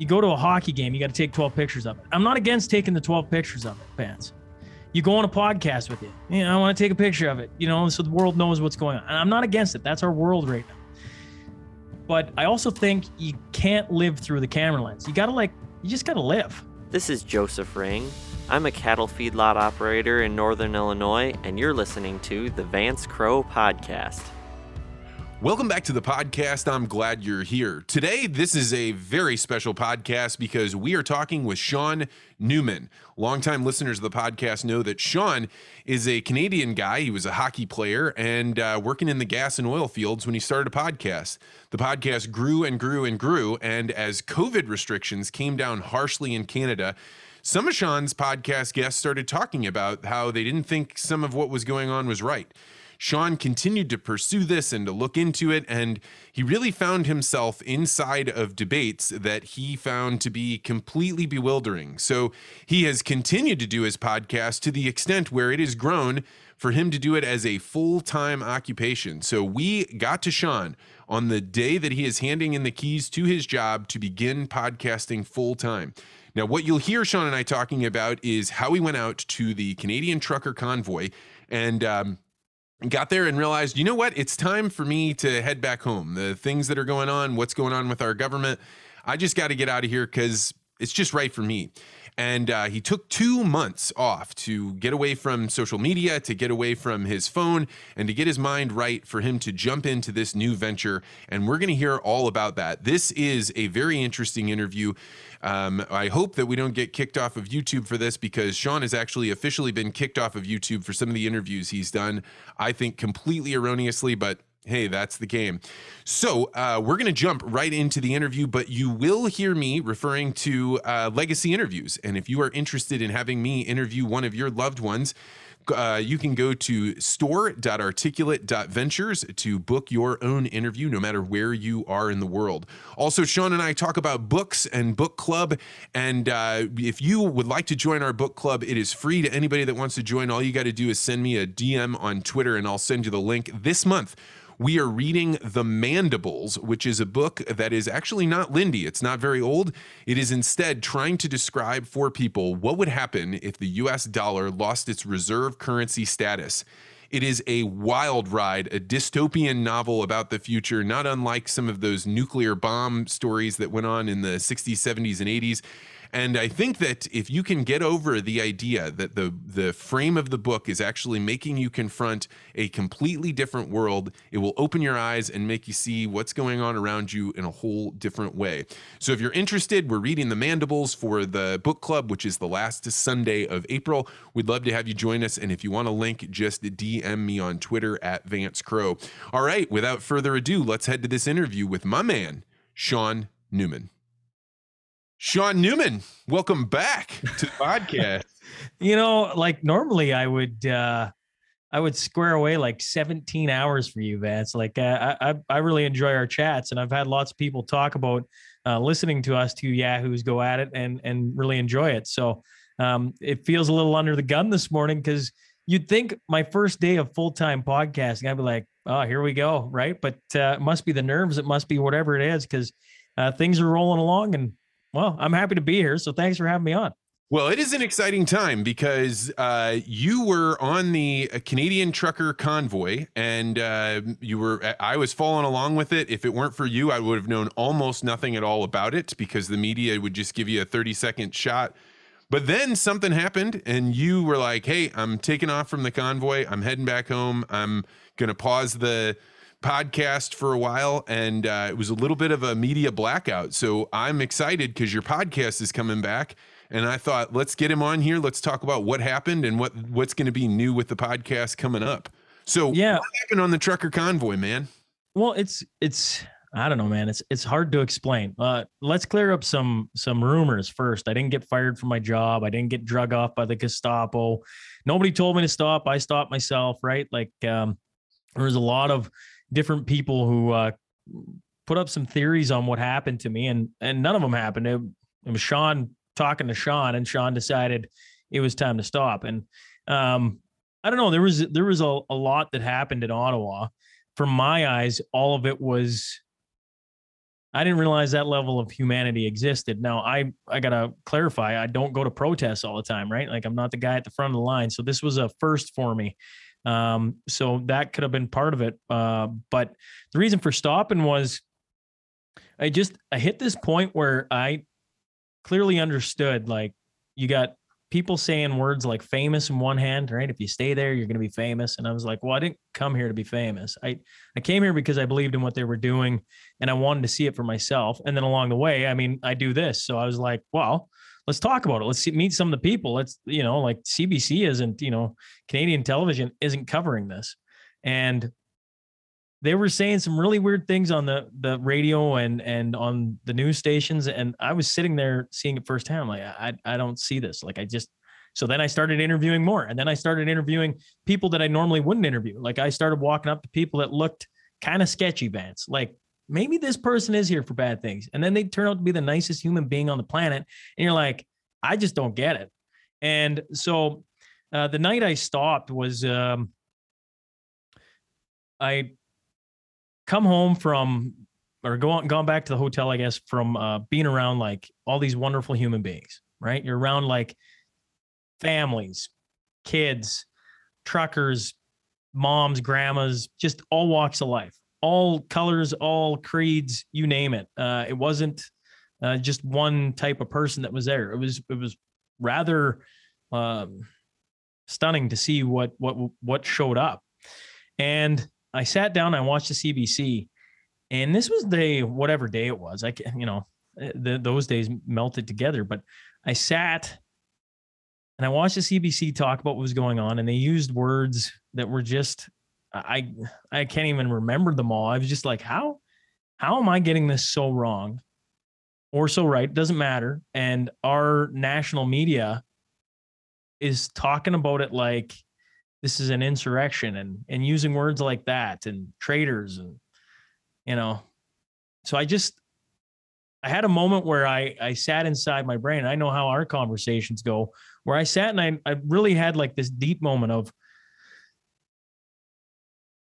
You go to a hockey game, you got to take 12 pictures of it. I'm not against taking the 12 pictures of it, Vance. You go on a podcast with you. You know, I want to take a picture of it, you know, so the world knows what's going on. And I'm not against it. That's our world right now. But I also think you can't live through the camera lens. You got to like, you just got to live. This is Joseph Ring. I'm a cattle feedlot operator in Northern Illinois, and you're listening to the Vance Crowe Podcast. Welcome back to the podcast. I'm glad you're here. Today, this is a very special podcast because we are talking with Shaun Newman. Longtime listeners of the podcast know that Shaun is a Canadian guy. He was a hockey player and uh, working in the gas and oil fields when he started a podcast. The podcast grew and grew and grew. And as COVID restrictions came down harshly in Canada, some of Shaun's podcast guests started talking about how they didn't think some of what was going on was right. Shaun continued to pursue this and to look into it, and he really found himself inside of debates that he found to be completely bewildering. So he has continued to do his podcast to the extent where it has grown for him to do it as a full time occupation. So we got to Shaun on the day that he is handing in the keys to his job to begin podcasting full time. Now, what you'll hear Shaun and I talking about is how he went out to the Canadian Trucker Convoy and um, got there and realized, you know what? It's time for me to head back home. The things that are going on, what's going on with our government, I just got to get out of here because it's just right for me. And uh, he took two months off to get away from social media, to get away from his phone, and to get his mind right for him to jump into this new venture. And we're going to hear all about that. This is a very interesting interview. Um, I hope that we don't get kicked off of YouTube for this because Shaun has actually officially been kicked off of YouTube for some of the interviews he's done. I think completely erroneously, but hey, that's the game. So uh, we're going to jump right into the interview, but you will hear me referring to uh, legacy interviews. And if you are interested in having me interview one of your loved ones, uh, you can go to store.articulate.ventures to book your own interview no matter where you are in the world. Also, Shaun and I talk about books and book club. And uh, if you would like to join our book club, it is free to anybody that wants to join. All you got to do is send me a DM on Twitter and I'll send you the link this month we are reading The Mandibles, which is a book that is actually not Lindy. It's not very old. It is instead trying to describe for people what would happen if the US dollar lost its reserve currency status. It is a wild ride, a dystopian novel about the future, not unlike some of those nuclear bomb stories that went on in the 60s, 70s, and 80s. And I think that if you can get over the idea that the the frame of the book is actually making you confront a completely different world, it will open your eyes and make you see what's going on around you in a whole different way. So if you're interested, we're reading The Mandibles for the book club, which is the last Sunday of April. We'd love to have you join us. And if you want a link, just DM me on Twitter at Vance Crowe. All right, without further ado, let's head to this interview with my man, Shaun Newman. Shaun Newman, welcome back to the podcast. you know, like normally I would uh I would square away like 17 hours for you, Vance. Like uh, I I really enjoy our chats, and I've had lots of people talk about uh, listening to us two yahoos go at it and and really enjoy it. So um, it feels a little under the gun this morning because you'd think my first day of full time podcasting, I'd be like, oh, here we go, right? But uh, it must be the nerves. It must be whatever it is because uh, things are rolling along and well, I'm happy to be here. So thanks for having me on. Well, it is an exciting time because uh, you were on the uh, Canadian Trucker Convoy, and uh, you were. I was following along with it. If it weren't for you, I would have known almost nothing at all about it because the media would just give you a thirty second shot. But then something happened, and you were like, "Hey, I'm taking off from the convoy. I'm heading back home. I'm gonna pause the." Podcast for a while, and uh, it was a little bit of a media blackout. So I'm excited because your podcast is coming back, and I thought let's get him on here. Let's talk about what happened and what what's going to be new with the podcast coming up. So yeah, what happened on the trucker convoy, man? Well, it's it's I don't know, man. It's it's hard to explain. Uh, let's clear up some some rumors first. I didn't get fired from my job. I didn't get drug off by the Gestapo. Nobody told me to stop. I stopped myself. Right? Like um, there was a lot of different people who uh, put up some theories on what happened to me, and and none of them happened. It, it was Shaun talking to Shaun, and Shaun decided it was time to stop. And um, I don't know. There was there was a, a lot that happened in Ottawa. From my eyes, all of it was I didn't realize that level of humanity existed. Now I I gotta clarify. I don't go to protests all the time, right? Like I'm not the guy at the front of the line. So this was a first for me. Um, so that could have been part of it. Uh, but the reason for stopping was I just I hit this point where I clearly understood like you got people saying words like famous in one hand, right? If you stay there, you're going to be famous. And I was like, well, I didn't come here to be famous. I, I came here because I believed in what they were doing and I wanted to see it for myself. And then along the way, I mean, I do this. So I was like, well, let's talk about it. Let's see, meet some of the people. Let's, you know, like CBC isn't, you know, Canadian television isn't covering this. And they were saying some really weird things on the the radio and and on the news stations and i was sitting there seeing it firsthand like i i don't see this like i just so then i started interviewing more and then i started interviewing people that i normally wouldn't interview like i started walking up to people that looked kind of sketchy vance like maybe this person is here for bad things. And then they turn out to be the nicest human being on the planet. And you're like i just don't get it. And so uh, the night i stopped was um i come home from or go on, gone back to the hotel, I guess, from uh, being around like all these wonderful human beings, right? You're around like families, kids, truckers, moms, grandmas, just all walks of life, all colors, all creeds, you name it. Uh, it wasn't uh, just one type of person that was there. It was it was rather um, stunning to see what what what showed up, and I sat down, I watched the CBC, and this was the whatever day it was. I can, you know, eh, the, those days melted together, but I sat and I watched the CBC talk about what was going on, and they used words that were just I I can't even remember them all. I was just like, how how am I getting this so wrong or so right? Doesn't matter. And our national media is talking about it like this is an insurrection and and using words like that and traitors and you know so i just i had a moment where i i sat inside my brain i know how our conversations go where i sat and i, I really had like this deep moment of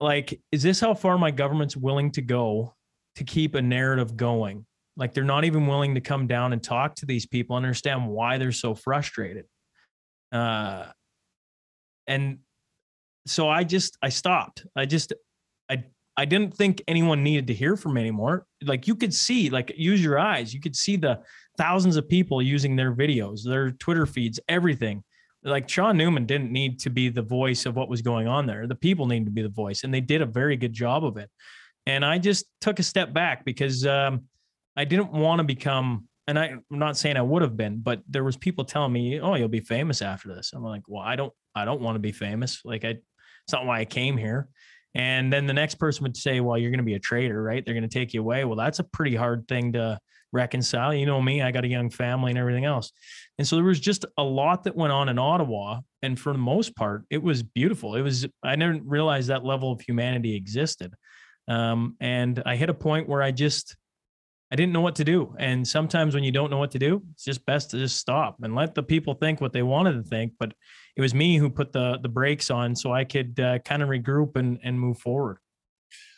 like is this how far my government's willing to go to keep a narrative going like they're not even willing to come down and talk to these people understand why they're so frustrated uh and so I just I stopped. I just I I didn't think anyone needed to hear from me anymore. Like you could see, like use your eyes. You could see the thousands of people using their videos, their Twitter feeds, everything. Like Shaun Newman didn't need to be the voice of what was going on there. The people needed to be the voice, and they did a very good job of it. And I just took a step back because um, I didn't want to become. And I, I'm not saying I would have been, but there was people telling me, "Oh, you'll be famous after this." I'm like, "Well, I don't, I don't want to be famous. Like I, it's not why I came here. And then the next person would say, well, you're going to be a traitor, right? They're going to take you away. Well, that's a pretty hard thing to reconcile. You know me, I got a young family and everything else. And so there was just a lot that went on in Ottawa. And for the most part, it was beautiful. It was, I didn't realize that level of humanity existed. Um, and I hit a point where I just, I didn't know what to do. And sometimes when you don't know what to do, it's just best to just stop and let the people think what they wanted to think. But it was me who put the the brakes on so I could uh, kind of regroup and and move forward.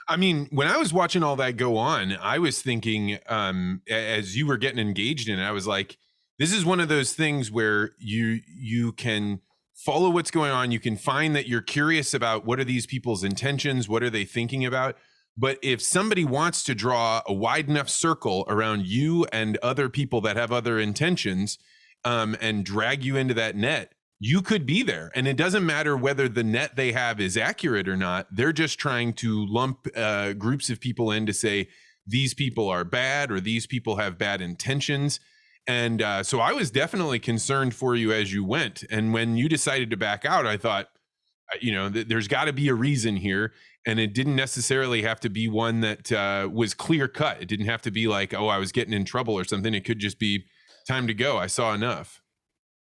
I mean, when I was watching all that go on, I was thinking, um, as you were getting engaged in it, I was like, this is one of those things where you you can follow what's going on. You can find that you're curious about what are these people's intentions, what are they thinking about. But if somebody wants to draw a wide enough circle around you and other people that have other intentions, um, and drag you into that net, you could be there and it doesn't matter whether the net they have is accurate or not they're just trying to lump uh, groups of people in to say these people are bad or these people have bad intentions and uh, so i was definitely concerned for you as you went. And when you decided to back out i thought uh, you know th- there's got to be a reason here. And it didn't necessarily have to be one that uh, was clear cut. It didn't have to be like oh i was getting in trouble or something. It could just be time to go. I saw enough.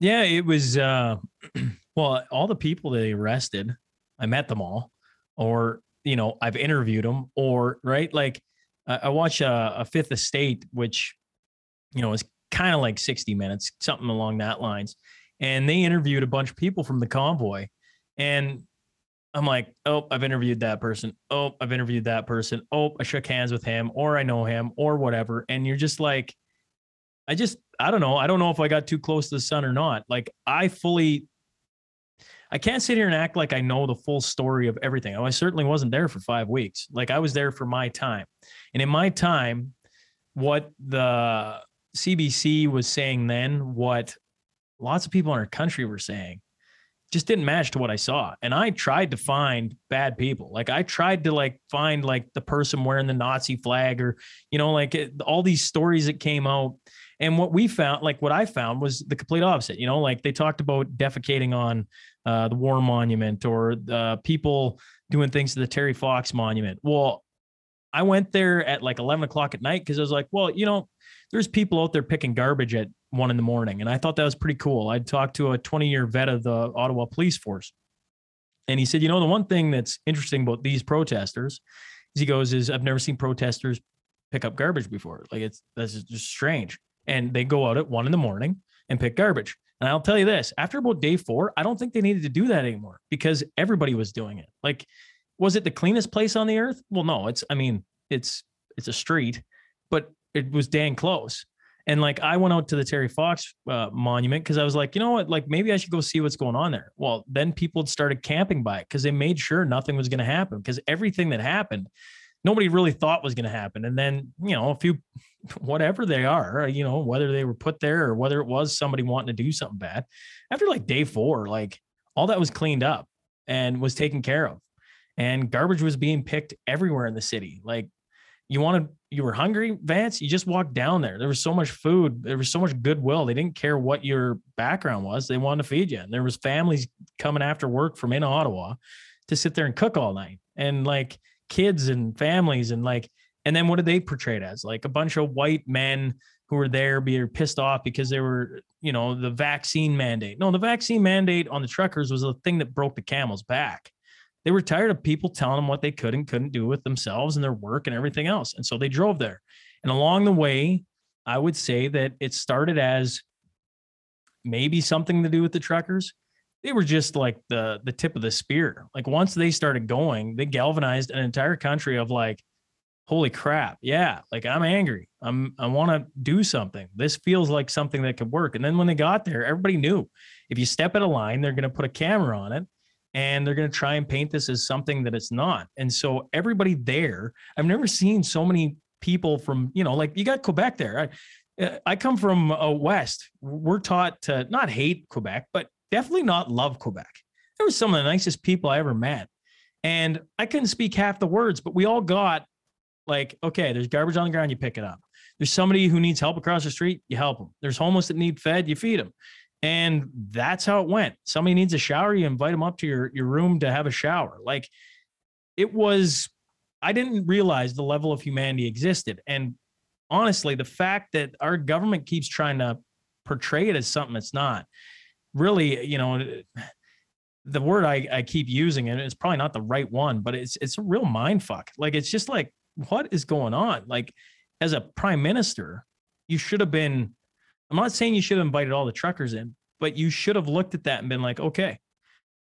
Yeah, it was. Uh, well, all the people that they arrested, I met them all, or you know, I've interviewed them, or right, like I, I watch a, a, Fifth Estate, which you know is kind of like sixty minutes, something along that lines, and they interviewed a bunch of people from the convoy, and I'm like, oh, I've interviewed that person. Oh, I've interviewed that person. Oh, I shook hands with him, or I know him, or whatever. And you're just like, I just, I don't know. I don't know if I got too close to the sun or not. Like, I fully, I can't sit here and act like I know the full story of everything. Oh, I certainly wasn't there for five weeks. Like, I was there for my time. And in my time, what the CBC was saying then, what lots of people in our country were saying, just didn't match to what I saw. And I tried to find bad people. Like I tried to like find like the person wearing the Nazi flag or, you know, like it, all these stories that came out. And what we found, like what I found was the complete opposite. You know, like they talked about defecating on uh, the war monument or uh, people doing things to the Terry Fox monument. Well, I went there at like 11 o'clock at night because I was like, well, you know, there's people out there picking garbage at one in the morning. And I thought that was pretty cool. I'd talked to a 20 year vet of the Ottawa police force. And he said, you know, the one thing that's interesting about these protesters is he goes, is I've never seen protesters pick up garbage before. Like it's that's just strange. And they go out at one in the morning and pick garbage. And I'll tell you this, after about day four, I don't think they needed to do that anymore because everybody was doing it. Like, was it the cleanest place on the earth? Well, no, it's, I mean, it's, it's a street, but it was dang close. And like I went out to the Terry Fox uh, monument because I was like, you know what, like maybe I should go see what's going on there. Well, then people started camping by it because they made sure nothing was going to happen because everything that happened, nobody really thought was going to happen. And then you know a few, whatever they are, uh, you know whether they were put there or whether it was somebody wanting to do something bad. After like day four, like all that was cleaned up and was taken care of, and garbage was being picked everywhere in the city. Like you wanted you were hungry, Vance, you just walked down there. There was so much food, there was so much goodwill. They didn't care what your background was. They wanted to feed you. And there was families coming after work from in Ottawa to sit there and cook all night. And like kids and families and like and then what did they portray it as? Like a bunch of white men who were there being pissed off because they were, you know, the vaccine mandate. No, the vaccine mandate on the truckers was the thing that broke the camel's back they were tired of people telling them what they could and couldn't do with themselves and their work and everything else. And so they drove there. And along the way, I would say that it started as maybe something to do with the truckers. They were just like the the tip of the spear. Like once they started going, they galvanized an entire country of like, holy crap, yeah, like I'm angry. I'm I want to do something. This feels like something that could work. And then when they got there, everybody knew if you step at a line, they're going to put a camera on it and they're going to try and paint this as something that it's not. And so everybody there, I've never seen so many people from, you know, like you got Quebec there. I, uh, I come from uh, West. We're taught to not hate Quebec, but definitely not love Quebec. There were some of the nicest people I ever met. And I couldn't speak half the words, but we all got like, okay, there's garbage on the ground, you pick it up. There's somebody who needs help across the street, you help them. There's homeless that need fed, you feed them. And that's how it went. Somebody needs a shower, you invite them up to your, your room to have a shower. Like it was, I didn't realize the level of humanity existed. And honestly, the fact that our government keeps trying to portray it as something it's not really, you know, the word I, I keep using, and it's probably not the right one, but it's it's a real mind fuck. Like it's just like, what is going on? Like, as a prime minister, you should have been I'm not saying you should have invited all the truckers in, but you should have looked at that and been like, okay.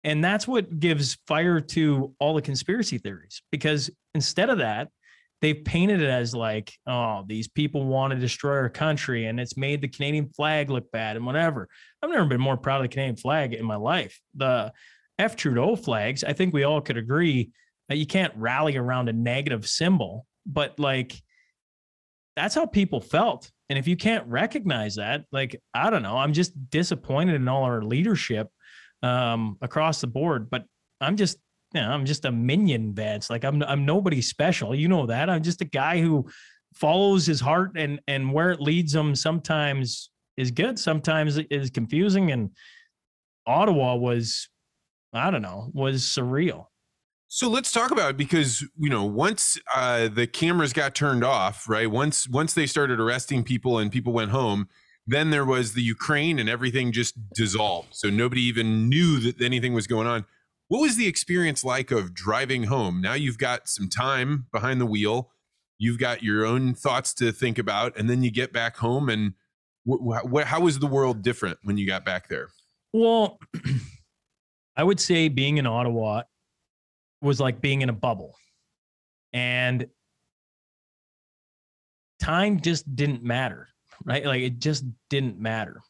And that's what gives fire to all the conspiracy theories because instead of that, they've painted it as like, oh, these people want to destroy our country and it's made the Canadian flag look bad and whatever. I've never been more proud of the Canadian flag in my life. The F Trudeau flags, I think we all could agree that you can't rally around a negative symbol, but like that's how people felt and if you can't recognize that, like, I don't know, I'm just disappointed in all our leadership um, across the board. But I'm just, you know, I'm just a minion, Vance. Like I'm, I'm nobody special. You know that. I'm just a guy who follows his heart and and where it leads him sometimes is good, sometimes is confusing. And Ottawa was, I don't know, was surreal. So let's talk about it because you know once uh, the cameras got turned off, right? Once once they started arresting people and people went home, then there was the Ukraine and everything just dissolved. So nobody even knew that anything was going on. What was the experience like of driving home? Now you've got some time behind the wheel, you've got your own thoughts to think about, and then you get back home. And wh- wh- how was the world different when you got back there? Well, I would say being in Ottawa was like being in a bubble. And time just didn't matter, right? Like it just didn't matter.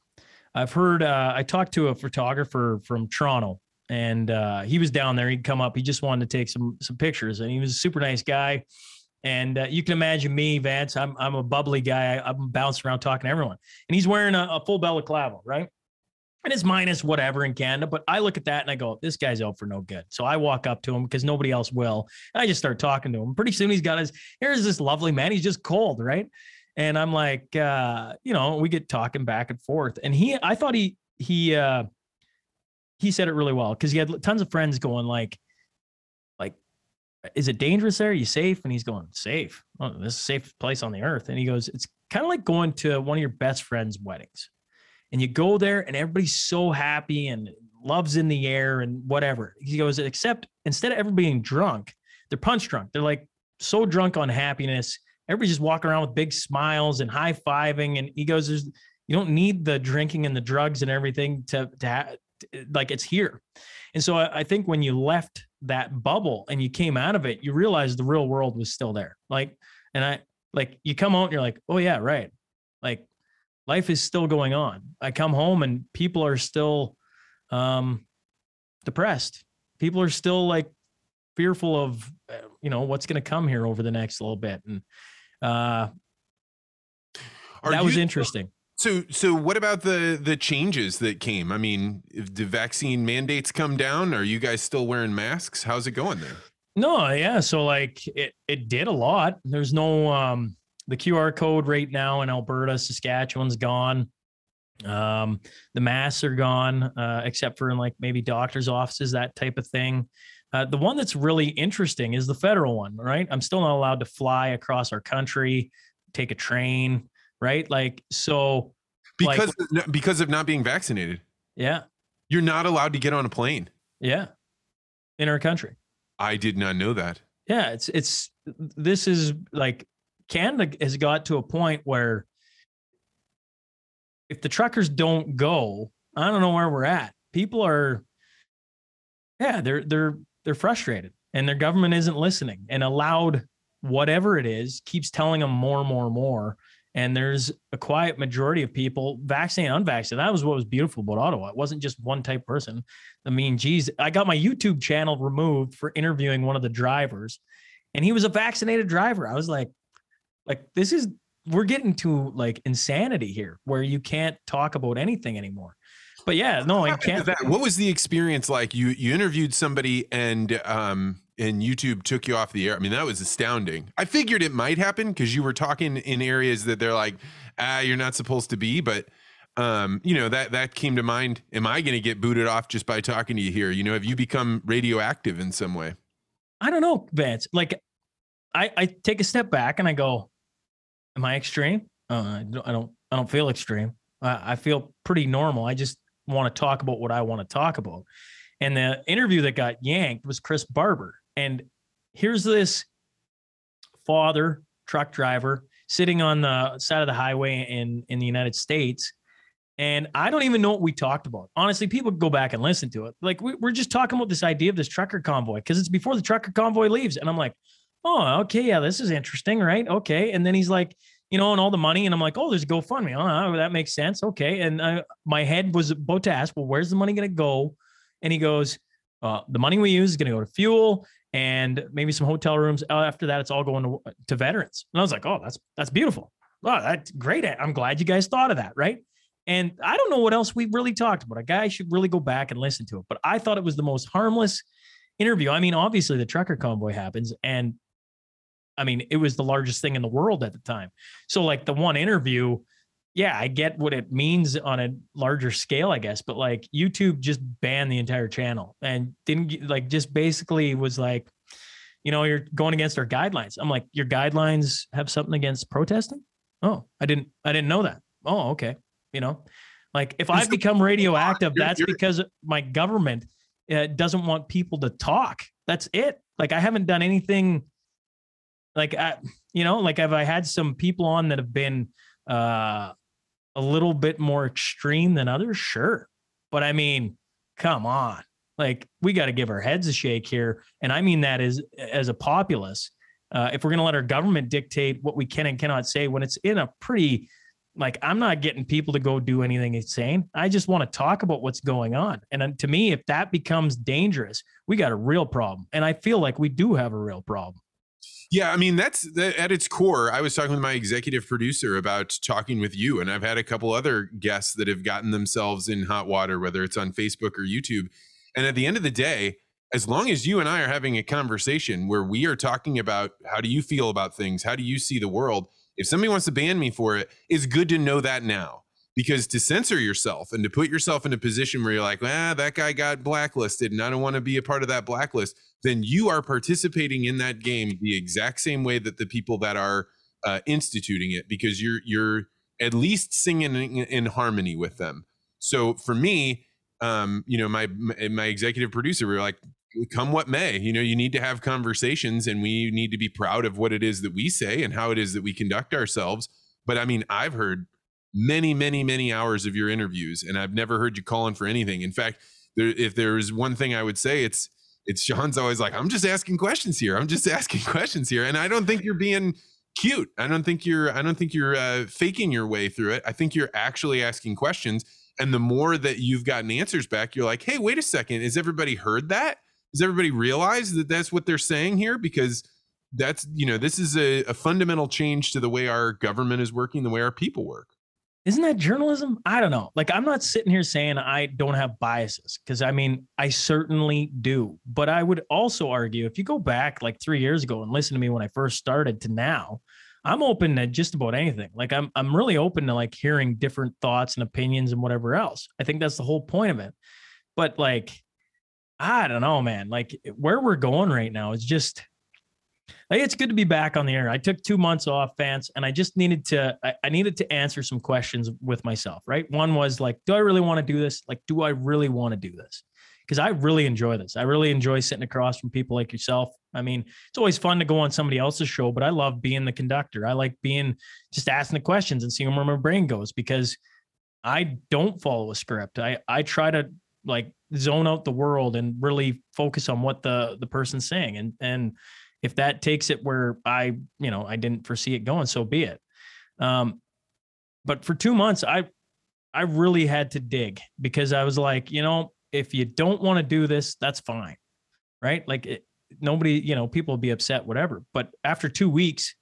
I've heard, uh, I talked to a photographer from Toronto and uh, he was down there. He'd come up. He just wanted to take some some pictures, and he was a super nice guy. And uh, you can imagine me, Vance. I'm I'm a bubbly guy. I, am bouncing around talking to everyone, and he's wearing a, a full balaclava, right? And it's minus whatever in Canada, but I look at that and I go, "This guy's out for no good." So I walk up to him because nobody else will. And I just start talking to him. Pretty soon he's got his. Here's this lovely man. He's just cold, right? And I'm like, uh, you know, we get talking back and forth. And he, I thought he he uh, he said it really well because he had tons of friends going like, like, is it dangerous there? Are you safe? And he's going safe. This is safe place on the earth. And he goes, it's kind of like going to one of your best friends' weddings, and you go there and everybody's so happy and loves in the air and whatever. He goes, except instead of ever being drunk, they're punch drunk. They're like so drunk on happiness. Everybody's just walking around with big smiles and high fiving. And he goes, "There's you don't need the drinking and the drugs and everything to to like it's here. And so I, I think when you left that bubble and you came out of it, you realized the real world was still there. Like, and I like you come out and you're like, oh yeah, right. Like life is still going on. I come home and people are still um depressed. People are still like fearful of uh, you know what's going to come here over the next little bit and uh that was interesting so, so what about the the changes that came? I mean, if the vaccine mandates come down, are you guys still wearing masks? How's it going there? No, yeah. So like it it did a lot. There's no um the QR code right now in Alberta, Saskatchewan's gone. Um, the masks are gone, uh, except for in like maybe doctors' offices, that type of thing. Uh, the one that's really interesting is the federal one, right? I'm still not allowed to fly across our country, take a train, right? Like so because like, because of not being vaccinated. Yeah. You're not allowed to get on a plane. Yeah. In our country. I did not know that. Yeah, it's it's this is like Canada has got to a point where if the truckers don't go, I don't know where we're at. People are yeah, they're they're they're frustrated and their government isn't listening. And allowed whatever it is keeps telling them more and more and more. And there's a quiet majority of people vaccinated unvaccinated. That was what was beautiful about ottawa. It wasn't just one type person. I mean geez i got my youtube channel removed for interviewing one of the drivers and he was a vaccinated driver. I was like like this is we're getting to like insanity here where you can't talk about anything anymore but yeah no i can't what was the experience like you you interviewed somebody and um and YouTube took you off the air. I mean, that was astounding. I figured it might happen because you were talking in areas that they're like, ah, you're not supposed to be. But um, you know, that that came to mind. Am I going to get booted off just by talking to you here? You know, have you become radioactive in some way? I don't know, Vance. Like, I I take a step back and I go, am I extreme? Uh, I don't I don't feel extreme. I, I feel pretty normal. I just want to talk about what I want to talk about. And the interview that got yanked was Chris Barber. And here's this father, truck driver, sitting on the side of the highway in, in the United States. And I don't even know what we talked about. Honestly, people go back and listen to it. Like we, are just talking about this idea of this trucker convoy because it's before the trucker convoy leaves. And I'm like, oh, okay, yeah, this is interesting, right? Okay. And then he's like, you know, and all the money. And I'm like, oh, there's a GoFundMe. Oh, that makes sense. Okay. And I, my head was about to ask, well, where's the money going to go? And he goes, uh, the money we use is going to go to fuel and maybe some hotel rooms. Uh, after that, it's all going to, to veterans. And I was like, oh, that's that's beautiful. Oh, that's great. I'm glad you guys thought of that, right? And I don't know what else we really talked about. A guy should really go back and listen to it. But I thought it was the most harmless interview. I mean, obviously the trucker convoy happens, and I mean, it was the largest thing in the world at the time. So, like the one interview, yeah, I get what it means on a larger scale, I guess, but like YouTube just banned the entire channel and didn't like just basically was like, you know, you're going against our guidelines. I'm like, your guidelines have something against protesting? Oh, I didn't, I didn't know that. Oh, okay. You know, like if I've become radioactive, that's because my government uh, doesn't want people to talk. That's it. Like I haven't done anything. Like I, you know, like have I had some people on that have been uh a little bit more extreme than others? Sure. But I mean, come on. Like we got to give our heads a shake here, and I mean that as as a populace. Uh, if we're going to let our government dictate what we can and cannot say, when it's in a pretty like I'm not getting people to go do anything insane. I just want to talk about what's going on. And to me, if that becomes dangerous, we got a real problem. And I feel like we do have a real problem. Yeah, I mean that's at its core. I was talking with my executive producer about talking with you, and I've had a couple other guests that have gotten themselves in hot water, whether it's on Facebook or YouTube. And at the end of the day, as long as you and I are having a conversation where we are talking about how do you feel about things, how do you see the world, if somebody wants to ban me for it, it's good to know that now. Because to censor yourself and to put yourself in a position where you're like, ah, that guy got blacklisted and I don't want to be a part of that blacklist, then you are participating in that game the exact same way that the people that are uh, instituting it, because you're you're at least singing in, in harmony with them. So for me, um, you know, my my executive producer, we were like, come what may you know you need to have conversations and we need to be proud of what it is that we say and how it is that we conduct ourselves but i mean i've heard many many many hours of your interviews and i've never heard you calling for anything. In fact there, if there's one thing i would say it's it's shaun's always like i'm just asking questions here. I'm just asking questions here. And i don't think you're being cute. I don't think you're i don't think you're uh, faking your way through it. I think you're actually asking questions and the more that you've gotten answers back you're like hey wait a second. Has everybody heard that? Does everybody realize that that's what they're saying here? Because that's, you know, this is a, a fundamental change to the way our government is working, the way our people work. Isn't that journalism? I don't know. Like, I'm not sitting here saying I don't have biases because I mean, I certainly do. But I would also argue if you go back like three years ago and listen to me when I first started to now, I'm open to just about anything. Like I'm I'm really open to like hearing different thoughts and opinions and whatever else. I think that's the whole point of it. But like I don't know, man. Like where we're going right now is just it's good to be back on the air. I took two months off, Vance, and I just needed to I, I needed to answer some questions with myself. Right. One was like, do I really want to do this? Like, do I really want to do this? Because I really enjoy this. I really enjoy sitting across from people like yourself. I mean, it's always fun to go on somebody else's show, but I love being the conductor. I like being just asking the questions and seeing where my brain goes because I don't follow a script. I I try to like zone out the world and really focus on what the the person's saying and and if that takes it where i you know i didn't foresee it going so be it um but for 2 months i i really had to dig because i was like you know if you don't want to do this that's fine right like it, nobody you know people will be upset whatever but after 2 weeks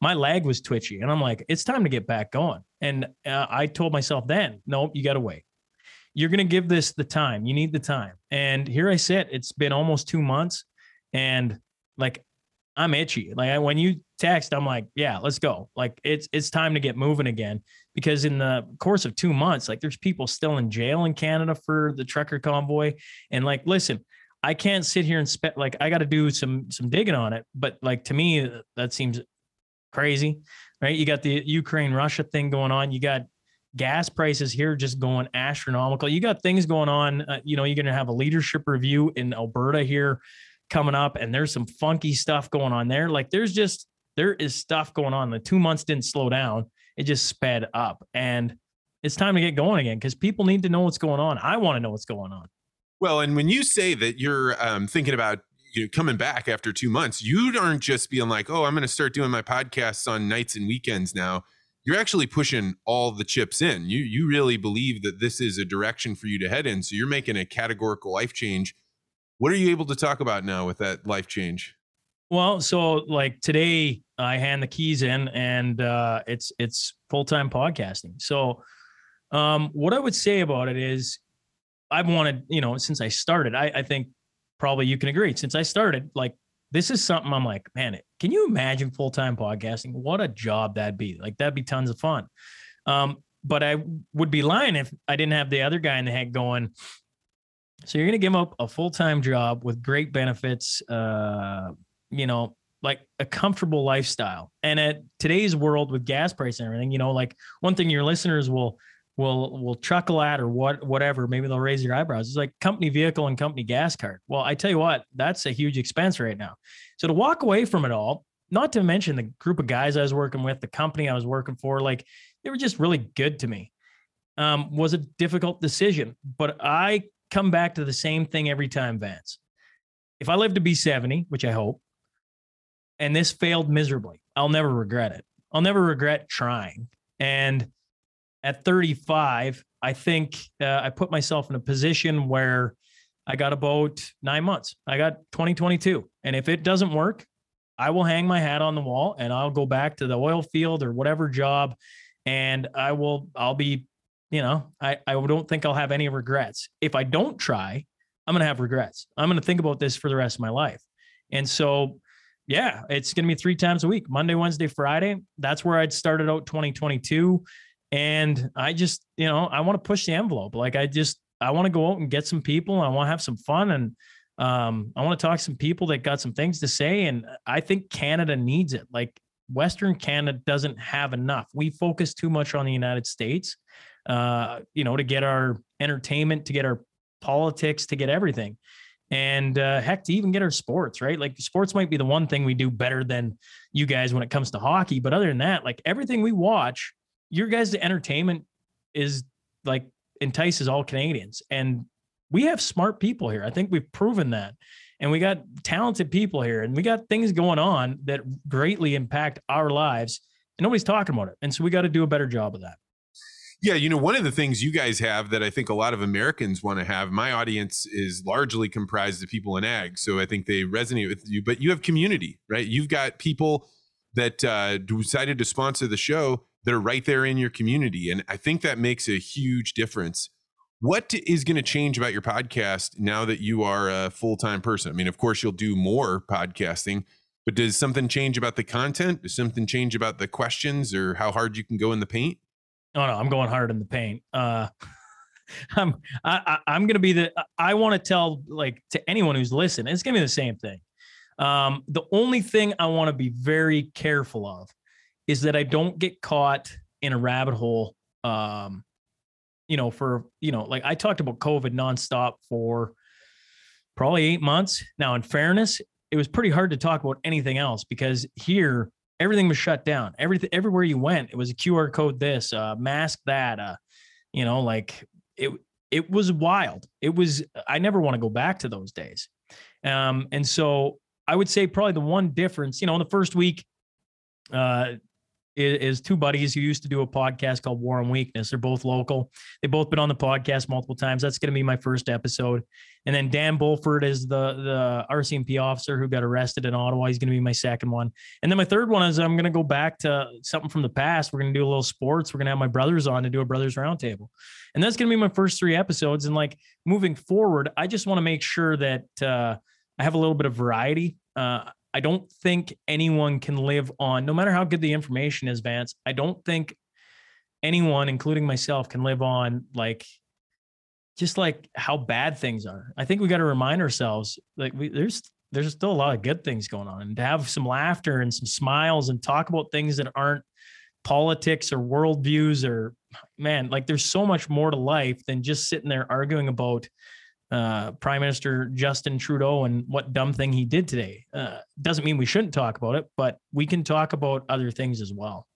my leg was twitchy and i'm like it's time to get back going and uh, i told myself then nope you got to wait you're going to give this the time. You need the time. And here I sit. It's been almost two months, and like I'm itchy. Like when you text, I'm like, yeah, let's go. Like it's it's time to get moving again. Because in the course of two months, like there's people still in jail in Canada for the trucker convoy. And like, listen, I can't sit here and spend like I got to do some some digging on it. But like to me, that seems crazy, right? You got the Ukraine Russia thing going on. You got gas prices here just going astronomical. You got things going on. Uh, you know, you're going to have a leadership review in Alberta here coming up, and there's some funky stuff going on there. Like there's just there is stuff going on. The two months didn't slow down; it just sped up, and it's time to get going again because people need to know what's going on. I want to know what's going on. Well, and when you say that you're um, thinking about you know, coming back after two months, you aren't just being like, "Oh, I'm going to start doing my podcasts on nights and weekends now." you're actually pushing all the chips in. You you really believe that this is a direction for you to head in. So you're making a categorical life change. What are you able to talk about now with that life change? Well, so like today I hand the keys in and uh it's it's full-time podcasting. So um what I would say about it is I've wanted, you know, since I started, I, I think probably you can agree. Since I started, like this is something I'm like, man, can you imagine full time podcasting? What a job that'd be. Like, that'd be tons of fun. Um, but I would be lying if I didn't have the other guy in the head going, so you're going to give up a full time job with great benefits, uh, you know, like a comfortable lifestyle. And at today's world with gas price and everything, you know, like one thing your listeners will will will chuckle at or what whatever maybe they'll raise your eyebrows it's like company vehicle and company gas card. Well i tell you what that's a huge expense right now. So to walk away from it all not to mention the group of guys i was working with the company i was working for like they were just really good to me. Um, was a difficult decision but i come back to the same thing every time, Vance. If I live to be 70, which I hope, and this failed miserably, I'll never regret it. I'll never regret trying. And at 35, I think uh, I put myself in a position where I got about nine months. I got 2022. And if it doesn't work, I will hang my hat on the wall and I'll go back to the oil field or whatever job. And I will, I'll be, you know, I, I don't think I'll have any regrets. If I don't try, I'm going to have regrets. I'm going to think about this for the rest of my life. And so, yeah, it's going to be three times a week Monday, Wednesday, Friday. That's where I'd started out 2022. And I just, you know, I want to push the envelope. Like I just, I want to go out and get some people. I want to have some fun and um, I want to talk to some people that got some things to say. And I think Canada needs it. Like Western Canada doesn't have enough. We focus too much on the United States, uh, you know, to get our entertainment, to get our politics, to get everything. And uh, heck, to even get our sports, right? Like sports might be the one thing we do better than you guys when it comes to hockey. But other than that, like everything we watch, your guys' entertainment is like entices all Canadians. And we have smart people here. I think we've proven that. And we got talented people here and we got things going on that greatly impact our lives. And nobody's talking about it. And so we got to do a better job of that. Yeah, you know, one of the things you guys have that I think a lot of Americans want to have, my audience is largely comprised of people in ag. So I think they resonate with you, but you have community, right? You've got people that uh, decided to sponsor the show that are right there in your community. And I think that makes a huge difference. What is going to change about your podcast now that you are a full time person? I mean, of course, you'll do more podcasting, but does something change about the content? Does something change about the questions or how hard you can go in the paint? Oh no, I'm going hard in the paint. Uh, I'm I, I, am gonna be the. I want to tell like to anyone who's listening, it's gonna be the same thing. Um, the only thing I want to be very careful of is that I don't get caught in a rabbit hole. Um, you know, for you know, like I talked about COVID nonstop for probably eight months. Now, in fairness, it was pretty hard to talk about anything else because here everything was shut down. Everything everywhere you went, it was a QR code this, uh, mask that, uh, you know, like it it was wild. It was I never want to go back to those days. Um, and so I would say probably the one difference, you know, in the first week, uh, is, two buddies who used to do a podcast called War and Weakness. They're both local. They've both been on the podcast multiple times. That's going to be my first episode. And then Dan Bulford is the the RCMP officer who got arrested in Ottawa. He's going to be my second one. And then my third one is I'm going to go back to something from the past. We're going to do a little sports. We're going to have my brothers on to do a brothers roundtable. And that's going to be my first three episodes. And like moving forward, I just want to make sure that uh, I have a little bit of variety. Uh, I don't think anyone can live on, no matter how good the information is, Vance. I don't think anyone, including myself, can live on like just like how bad things are. I think we got to remind ourselves like we, there's there's still a lot of good things going on, and to have some laughter and some smiles and talk about things that aren't politics or worldviews or man, like there's so much more to life than just sitting there arguing about uh, Prime Minister Justin Trudeau and what dumb thing he did today. Uh, doesn't mean we shouldn't talk about it, but we can talk about other things as well.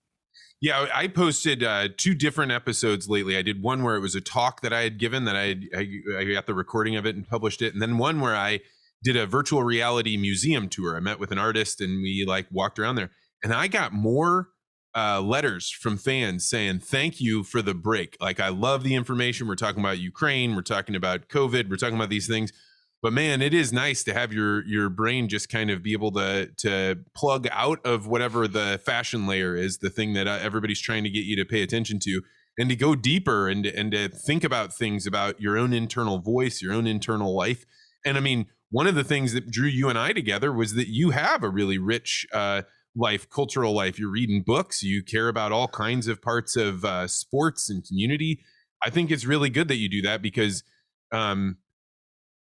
Yeah, I posted uh, two different episodes lately. I did one where it was a talk that I had given that I, had, I I got the recording of it and published it, and then one where I did a virtual reality museum tour. I met with an artist and we like walked around there, and I got more uh, letters from fans saying thank you for the break. Like I love the information. We're talking about Ukraine. We're talking about COVID. We're talking about these things. But man, it is nice to have your your brain just kind of be able to to plug out of whatever the fashion layer is, the thing that uh, everybody's trying to get you to pay attention to, and to go deeper and and to think about things about your own internal voice, your own internal life. And I mean, one of the things that drew you and I together was that you have a really rich. Uh, life, cultural life. You're reading books. You care about all kinds of parts of uh, sports and community. I think it's really good that you do that because um,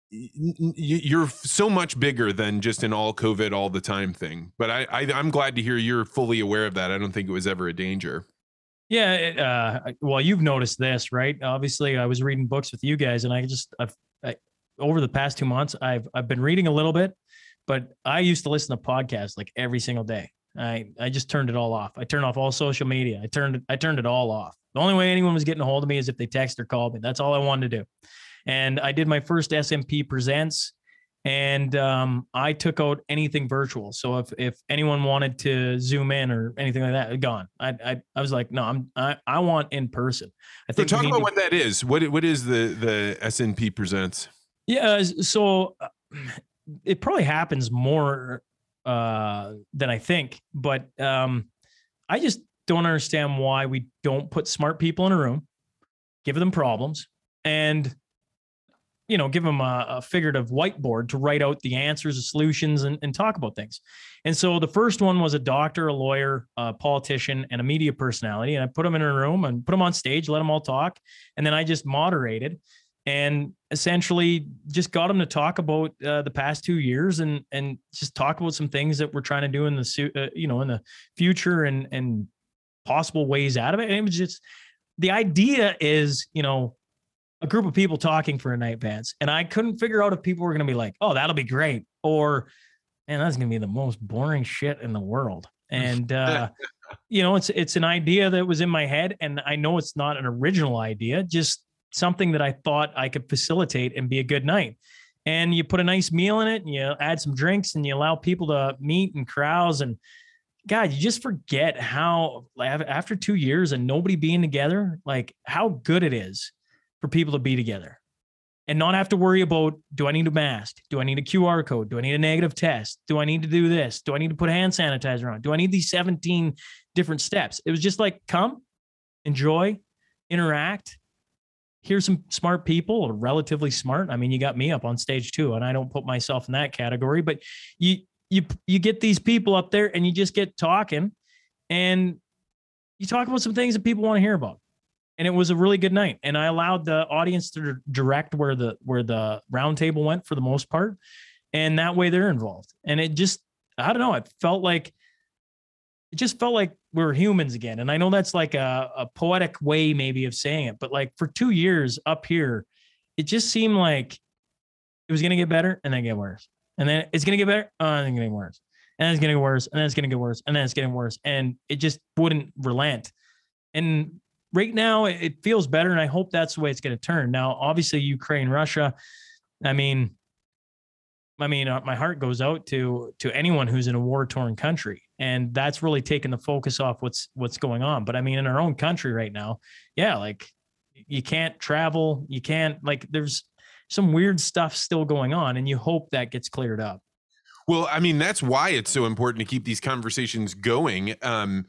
you're so much bigger than just an all COVID all the time thing. But I, I am glad to hear you're fully aware of that. I don't think it was ever a danger. Yeah, it, uh, well, you've noticed this, right? Obviously, I was reading books with you guys, and I just I've, I, over the past two months, I've I've been reading a little bit, but I used to listen to podcasts like every single day. I I just turned it all off. I turned off all social media. I turned I turned it all off. The only way anyone was getting a hold of me is if they text or called me. That's all I wanted to do. And I did my first SNP Presents and um, I took out anything virtual. So if if anyone wanted to zoom in or anything like that, gone. I I, I was like, no, I'm I, I want in person. I think. So talk about to, what that is. What what is the the SNP presents? Yeah, so uh, it probably happens more uh, than I think, but um, I just don't understand why we don't put smart people in a room, give them problems, and you know, give them a, a, figurative whiteboard to write out the answers, the solutions, and, and talk about things. And so the first one was a doctor, a lawyer, a politician, and a media personality. And I put them in a room and put them on stage, let them all talk. And then I just moderated and essentially just got them to talk about uh, the past two years and and just talk about some things that we're trying to do in the uh, you know in the future and and possible ways out of it. And it was just the idea is you know a group of people talking for a night Vance, and I couldn't figure out if people were going to be like, "Oh, that'll be great," or "Man, that's going to be the most boring shit in the world." And uh, you know, it's it's an idea that was in my head, and I know it's not an original idea, just something that I thought I could facilitate and be a good night. And you put a nice meal in it, and you add some drinks, and you allow people to meet and carouse and. God, you just forget how after two years and nobody being together, like how good it is for people to be together and not have to worry about do I need a mask? Do I need a QR code? Do I need a negative test? Do I need to do this? Do I need to put hand sanitizer on? Do I need these 17 different steps? It was just like come, enjoy, interact. Here's some smart people, or relatively smart. I mean, you got me up on stage too, and I don't put myself in that category, but you you you get these people up there and you just get talking and you talk about some things that people want to hear about and it was a really good night. And I allowed the audience to direct where the where the roundtable went for the most part, and that way they're involved. And it just I don't know. It felt like it just felt like we are humans again. And I know that's like a, a poetic way maybe of saying it, but like for two years up here, it just seemed like it was gonna get better and then get worse. And then it's gonna get better, oh, and then getting worse. And it's gonna get worse, and then it's gonna get worse, and then it's getting worse. And it just wouldn't relent. And right now it feels better, and I hope that's the way it's going to turn. Now, obviously, Ukraine, Russia. I mean, I mean, uh, my heart goes out to to anyone who's in a war torn country, and that's really taken the focus off what's what's going on. But I mean, in our own country right now, yeah, like you can't travel, you can't like there's some weird stuff still going on, and you hope that gets cleared up. Well, I mean, that's why it's so important to keep these conversations going. Um,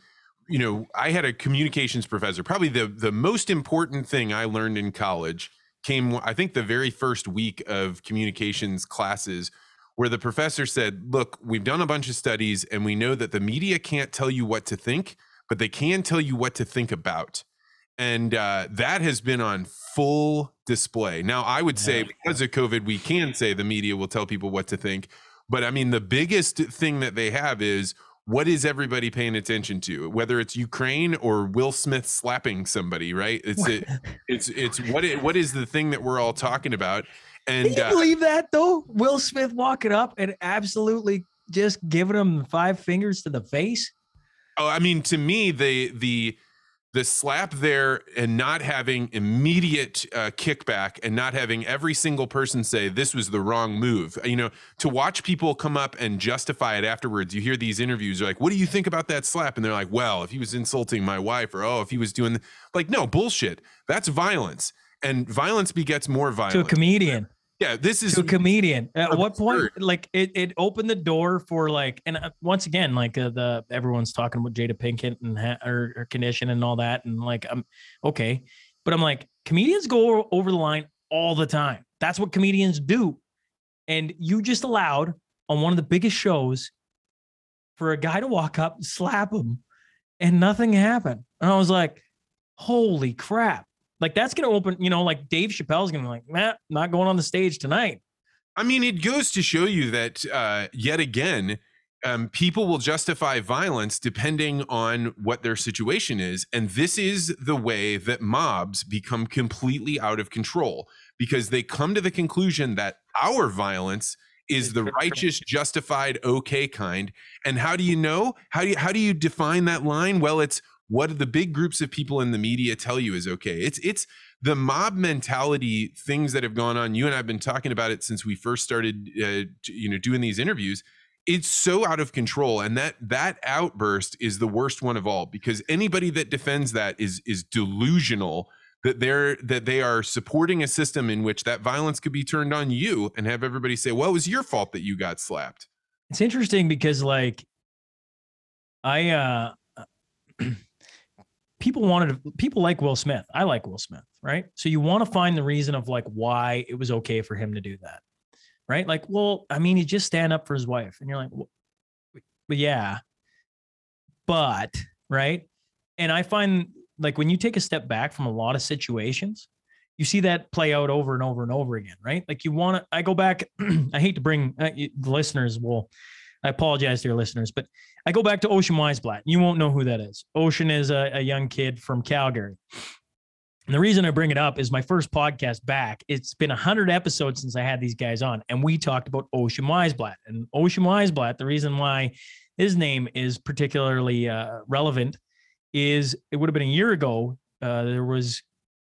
you know, I had a communications professor. Probably the the most important thing I learned in college came, I think, the very first week of communications classes, where the professor said, "Look, we've done a bunch of studies, and we know that the media can't tell you what to think, but they can tell you what to think about." And uh, that has been on full display. Now, I would say because of COVID, we can say the media will tell people what to think. But I mean, the biggest thing that they have is what is everybody paying attention to? Whether it's ukraine or will smith slapping somebody right? It's it, it's it's what it, what is the thing that we're all talking about? And Can you uh, believe that though? Will smith walking up and absolutely just giving him five fingers to the face? Oh i mean to me the the the slap there and not having immediate uh, kickback and not having every single person say this was the wrong move. You know to watch people come up and justify it afterwards you hear these interviews like what do you think about that slap? And they're like well if he was insulting my wife or oh if he was doing like no bullshit. That's violence. And violence begets more violence to a comedian yeah, this is a comedian. At what point, like it, it opened the door for like, and uh, once again, like uh, the everyone's talking about Jada Pinkett and ha- her, her condition and all that, and like I'm okay, but I'm like comedians go over the line all the time. That's what comedians do, and you just allowed on one of the biggest shows for a guy to walk up, slap him, and nothing happened. And I was like, holy crap. Like that's going to open, you know, like Dave Chappelle's going to be like, Matt, not going on the stage tonight. I mean, it goes to show you that uh, yet again, um, people will justify violence depending on what their situation is. And this is the way that mobs become completely out of control because they come to the conclusion that our violence is the righteous, justified, okay kind. And how do you know? How do you, how do you define that line? Well, it's what the big groups of people in the media tell you is okay. It's it's the mob mentality things that have gone on. You and I've been talking about it since we first started, uh, you know, doing these interviews. It's so out of control, and that that outburst is the worst one of all because anybody that defends that is is delusional that they're that they are supporting a system in which that violence could be turned on you and have everybody say, "Well, it was your fault that you got slapped." It's interesting because like I uh people wanted to, people like Will Smith. I like Will Smith, right? So you want to find the reason of like why it was okay for him to do that. Right? Like, well, I mean, he just stand up for his wife and you're like, well, yeah. But, right? And I find like when you take a step back from a lot of situations, you see that play out over and over and over again, right? Like you want to, I go back, I hate to bring uh, the listeners will, I apologize to your listeners, but I go back to Ocean Weisblatt. You won't know who that is. Ocean is a, a young kid from Calgary. And the reason I bring it up is my first podcast back. It's been 100 episodes since I had these guys on, and we talked about Ocean Weisblatt. And Ocean Weisblatt, the reason why his name is particularly uh, relevant is it would have been a year ago. Uh, there was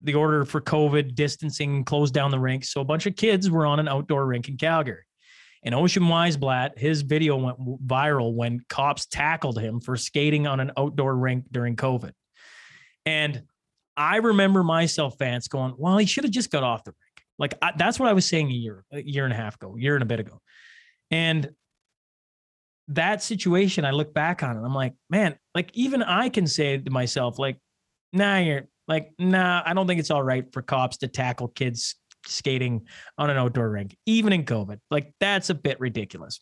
the order for COVID distancing, closed down the rink. So a bunch of kids were on an outdoor rink in Calgary. And Ocean Weisblatt, his video went viral when cops tackled him for skating on an outdoor rink during COVID. And I remember myself, Vance going, "Well, he should have just got off the rink." Like I, that's what I was saying a year, a year and a half ago, year and a bit ago. And that situation, I look back on it, I'm like, man, like even I can say to myself, like, nah, you're like, nah, I don't think it's all right for cops to tackle kids skating on an outdoor rink, even in COVID. Like that's a bit ridiculous.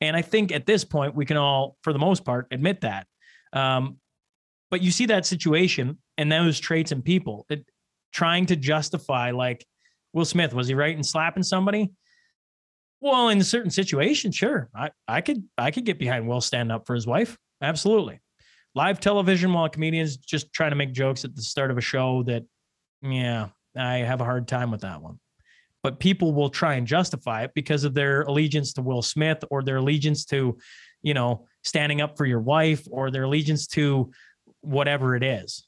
And I think at this point, we can all, for the most part, admit that. Um, but you see that situation and those traits in people it, trying to justify, like, Will Smith, was he right in slapping somebody? Well, in a certain situations, sure. I, I could I could get behind Will standing up for his wife. Absolutely. Live television while comedians just trying to make jokes at the start of a show that, yeah, I have a hard time with that one. But people will try and justify it because of their allegiance to Will Smith or their allegiance to, you know, standing up for your wife or their allegiance to whatever it is.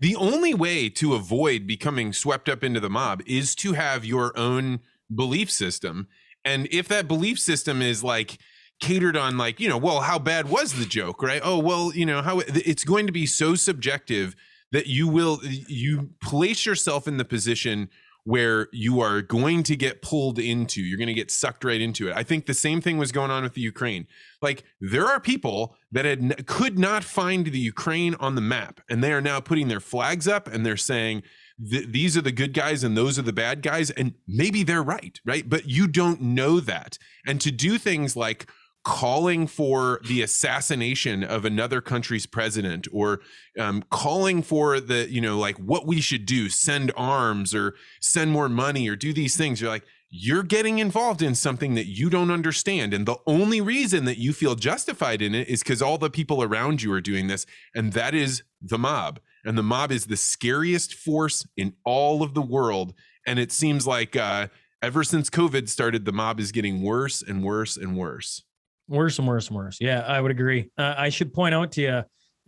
The only way to avoid becoming swept up into the mob is to have your own belief system. And if that belief system is like, catered on like you know well how bad was the joke right oh well you know how it's going to be so subjective that you will you place yourself in the position where you are going to get pulled into you're going to get sucked right into it. I think the same thing was going on with the ukraine. Like there are people that had could not find the ukraine on the map and they are now putting their flags up and they're saying these are the good guys and those are the bad guys and maybe they're right right? But you don't know that. And to do things like calling for the assassination of another country's president or um, calling for the you know like what we should do send arms or send more money or do these things. You're like you're getting involved in something that you don't understand. And the only reason that you feel justified in it is because all the people around you are doing this. And that is the mob. And the mob is the scariest force in all of the world. And it seems like uh, ever since covid started the mob is getting worse and worse and worse Worse and worse and worse. Yeah, I would agree. Uh, I should point out to you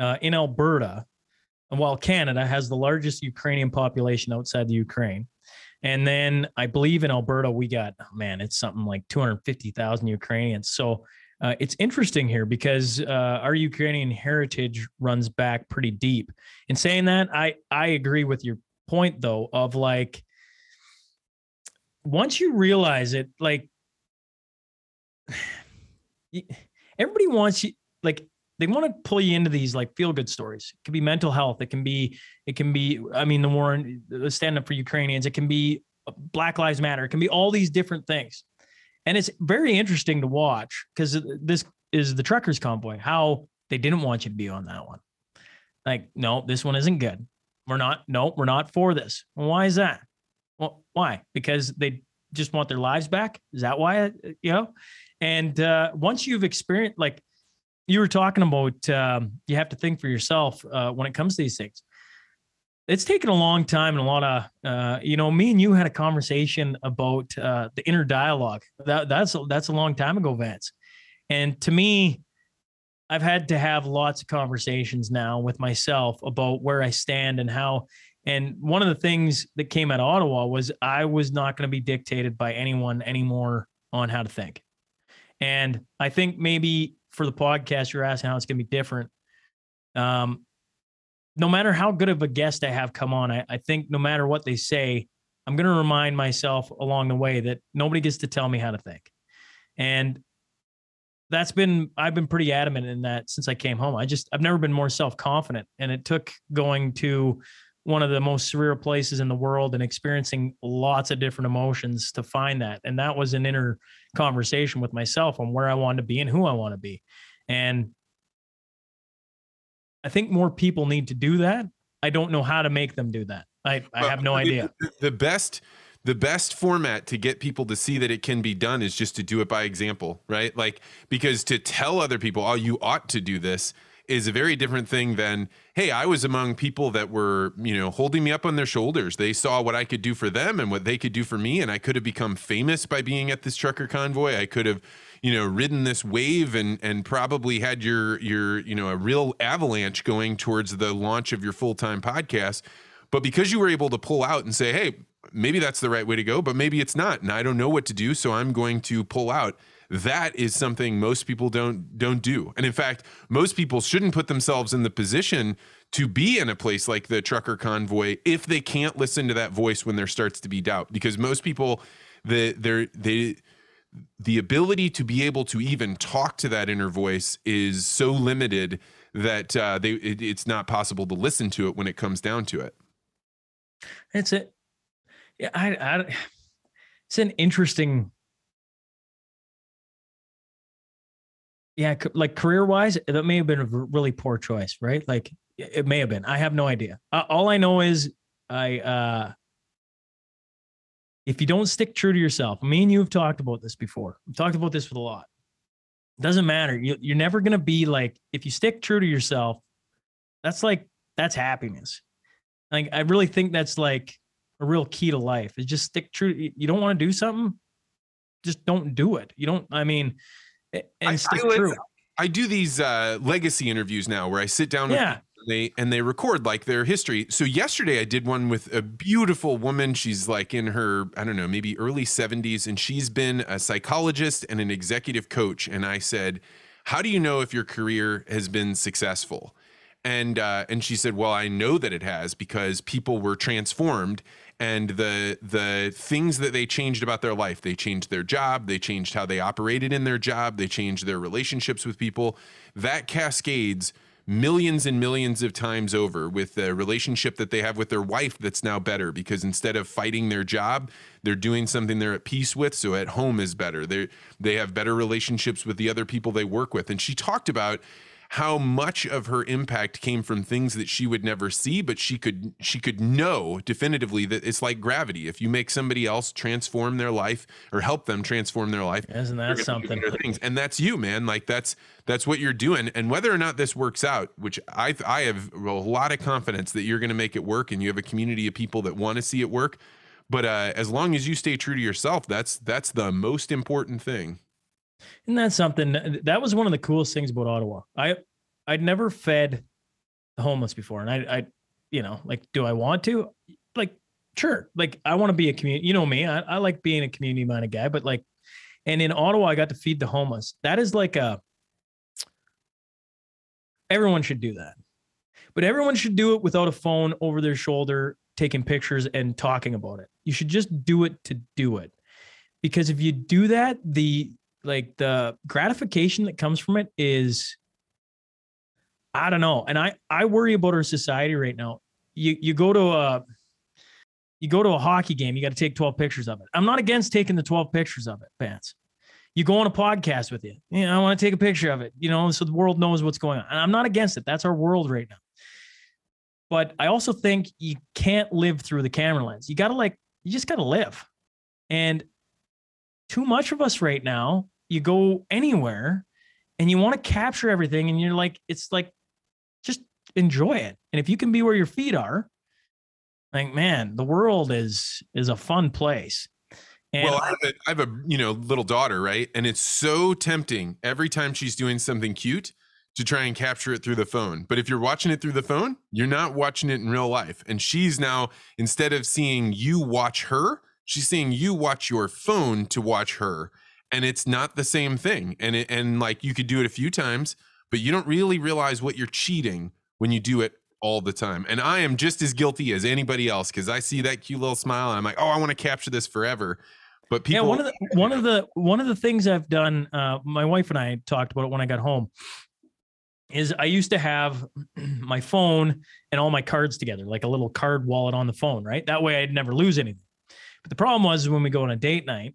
uh, in Alberta, while Canada has the largest Ukrainian population outside the Ukraine, and then I believe in Alberta we got oh man, it's something like two hundred fifty thousand Ukrainians. So uh, it's interesting here because uh, our Ukrainian heritage runs back pretty deep. In saying that, I I agree with your point though of like once you realize it, like everybody wants you like they want to pull you into these like feel good stories. It can be mental health. It can be, it can be, I mean, the war, the stand up for Ukrainians. It can be uh, Black Lives Matter. It can be all these different things. And it's very interesting to watch because this is the truckers convoy, how they didn't want you to be on that one. Like, no, this one isn't good. We're not, no, we're not for this. Well, why is that? Well, why? Because they just want their lives back. Is that why, you know? And uh, once you've experienced, like you were talking about, um, you have to think for yourself uh, when it comes to these things. It's taken a long time and a lot of, uh, you know, me and you had a conversation about uh, the inner dialogue. That, that's that's a long time ago, Vance. And to me, I've had to have lots of conversations now with myself about where I stand and how And one of the things that came out of Ottawa was I was not going to be dictated by anyone anymore on how to think. And I think maybe for the podcast, you're asking how it's going to be different. Um, no matter how good of a guest I have come on, I, I think no matter what they say, I'm going to remind myself along the way that nobody gets to tell me how to think. And that's been I've been pretty adamant in that since I came home. I just I've never been more self-confident and it took going to one of the most surreal places in the world and experiencing lots of different emotions to find that. And that was an inner conversation with myself on where I want to be and who I want to be. And I think more people need to do that. I don't know how to make them do that. I, I have no idea. The best the best format to get people to see that it can be done is just to do it by example, right? Like because to tell other people, "Oh, you ought to do this." Is a very different thing than hey i was among people that were you know holding me up on their shoulders. They saw what i could do for them and what they could do for me and i could have become famous by being at this trucker convoy. I could have you know ridden this wave and and probably had your your you know a real avalanche going towards the launch of your full-time podcast. But because you were able to pull out and say hey maybe that's the right way to go but maybe it's not and i don't know what to do so i'm going to pull out that is something most people don't don't do and in fact most people shouldn't put themselves in the position to be in a place like the trucker convoy if they can't listen to that voice when there starts to be doubt because most people the they they the ability to be able to even talk to that inner voice is so limited that uh, they it, it's not possible to listen to it when it comes down to it. It's a, yeah, I, I, it's an interesting yeah, like career wise, that may have been a really poor choice, right? Like it may have been. I have no idea. Uh, all I know is I, uh, if you don't stick true to yourself, me and you have talked about this before. We've talked about this with a lot. It doesn't matter. You, you're never going to be like, if you stick true to yourself, that's like, that's happiness. Like, I really think that's like a real key to life is just stick true. You don't want to do something, just don't do it. You don't, I mean, and I, stick I, true. I do these uh, legacy interviews now where I sit down yeah. with and they and they record like their history. So yesterday I did one with a beautiful woman. She's like in her I don't know maybe early 70s and she's been a psychologist and an executive coach. And I said, "How do you know if your career has been successful?" And uh, and she said, "Well, I know that it has because people were transformed and the the things that they changed about their life. They changed their job they changed how they operated in their job they changed their relationships with people. That cascades millions and millions of times over with the relationship that they have with their wife that's now better because instead of fighting their job they're doing something they're at peace with so at home is better. They they have better relationships with the other people they work with. And she talked about how much of her impact came from things that she would never see but she could she could know definitively that it's like gravity. If you make somebody else transform their life or help them transform their life isn't that something. things. and that's you man. Like that's that's what you're doing. And whether or not this works out which i i have a lot of confidence that you're going to make it work and you have a community of people that want to see it work. But uh, as long as you stay true to yourself that's that's the most important thing and that's something that was one of the coolest things about Ottawa. I I'd never fed the homeless before, and I I you know like do I want to like sure like I want to be a community. You know me, I, I like being a community minded guy, but like, and in Ottawa I got to feed the homeless. That is like a everyone should do that, but everyone should do it without a phone over their shoulder taking pictures and talking about it. You should just do it to do it. Because if you do that, the like the gratification that comes from it is I don't know. And I I worry about our society right now. You you go to a you go to a hockey game, you got to take 12 pictures of it. I'm not against taking the 12 pictures of it, Vance. You go on a podcast with you. I want to take a picture of it, you know, so the world knows what's going on. And I'm not against it. That's our world right now. But I also think you can't live through the camera lens. You got to like, you just got to live. And too much of us right now, you go anywhere and you want to capture everything. And you're like, it's like, just enjoy it. And if you can be where your feet are, like, man, the world is, is a fun place. And well, I have, a, I have a you know little daughter, right? And it's so tempting every time she's doing something cute to try and capture it through the phone. But if you're watching it through the phone, you're not watching it in real life. And she's now, instead of seeing you watch her, she's seeing you watch your phone to watch her. And it's not the same thing. And it, and like you could do it a few times, but you don't really realize what you're cheating when you do it all the time. And I am just as guilty as anybody else because I see that cute little smile and I'm like, oh, I want to capture this forever. But people, yeah, one of the one of the one of the things I've done, uh, my wife and I talked about it when I got home, is I used to have my phone and all my cards together, like a little card wallet on the phone, right? That way I'd never lose anything. But the problem was when we go on a date night,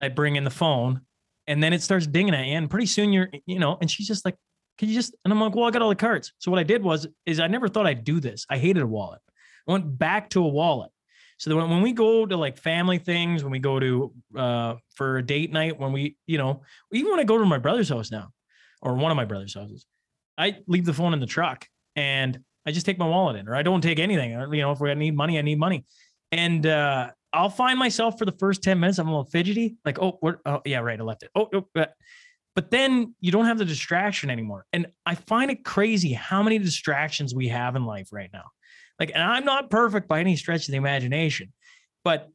I bring in the phone and then it starts dinging at you. And pretty soon you're, you know, and she's just like, can you just, and I'm like, well, I got all the cards. So what I did was, is I never thought I'd do this. I hated a wallet. I went back to a wallet. So when, when we go to like family things, when we go to, uh, for a date night, when we, you know, even when I go to my brother's house now or one of my brother's houses, I leave the phone in the truck and I just take my wallet in, or I don't take anything. You know, if we need money, I need money. And, uh, I'll find myself for the first 10 minutes, I'm a little fidgety, like, oh, what? Oh, yeah, right. I left it. Oh, oh, but then you don't have the distraction anymore. And I find it crazy how many distractions we have in life right now. Like, and I'm not perfect by any stretch of the imagination, but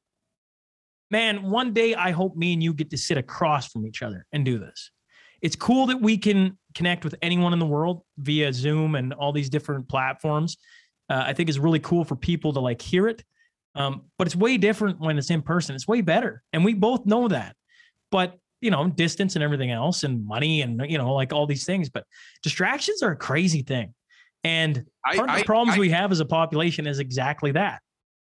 man, one day I hope me and you get to sit across from each other and do this. It's cool that we can connect with anyone in the world via Zoom and all these different platforms. Uh, I think is really cool for people to like hear it. Um, but it's way different when it's in person. It's way better. And we both know that. But you know, distance and everything else and money and, you know, like all these things. But distractions are a crazy thing. And part I, of the problems I, we have as a population is exactly that.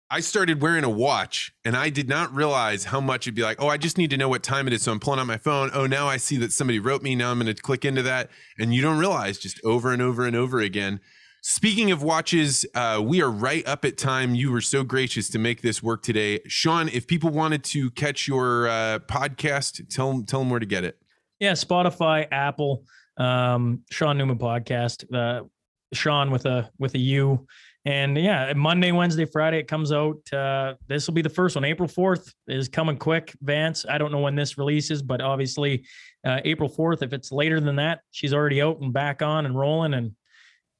I started wearing a watch and I did not realize how much it'd be like, oh, I just need to know what time it is. So I'm pulling out my phone. Oh, now I see that somebody wrote me. Now I'm going to click into that. And you don't realize just over and over and over again Speaking of watches, uh, we are right up at time. You were so gracious to make this work today, Shaun. If people wanted to catch your uh, podcast, tell them tell them where to get it. Yeah, Spotify, Apple, um, Shaun Newman podcast. Uh, Shaun with a with a U. And yeah, Monday, Wednesday, Friday, it comes out. Uh, this will be the first one. April 4th is coming quick, Vance. I don't know when this releases, but obviously uh, April 4th. If it's later than that, she's already out and back on and rolling. And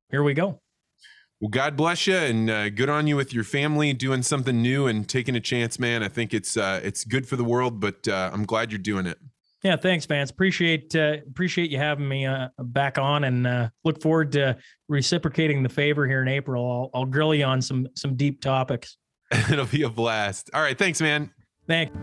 here we go. Well, God bless you, and uh, good on you with your family doing something new and taking a chance, man. I think it's uh, it's good for the world, but uh, I'm glad you're doing it. Yeah, thanks, Vance. Appreciate uh, appreciate you having me uh, back on, and uh, look forward to reciprocating the favor here in April. I'll, I'll grill you on some some deep topics. It'll be a blast. All right, thanks, man. Thanks.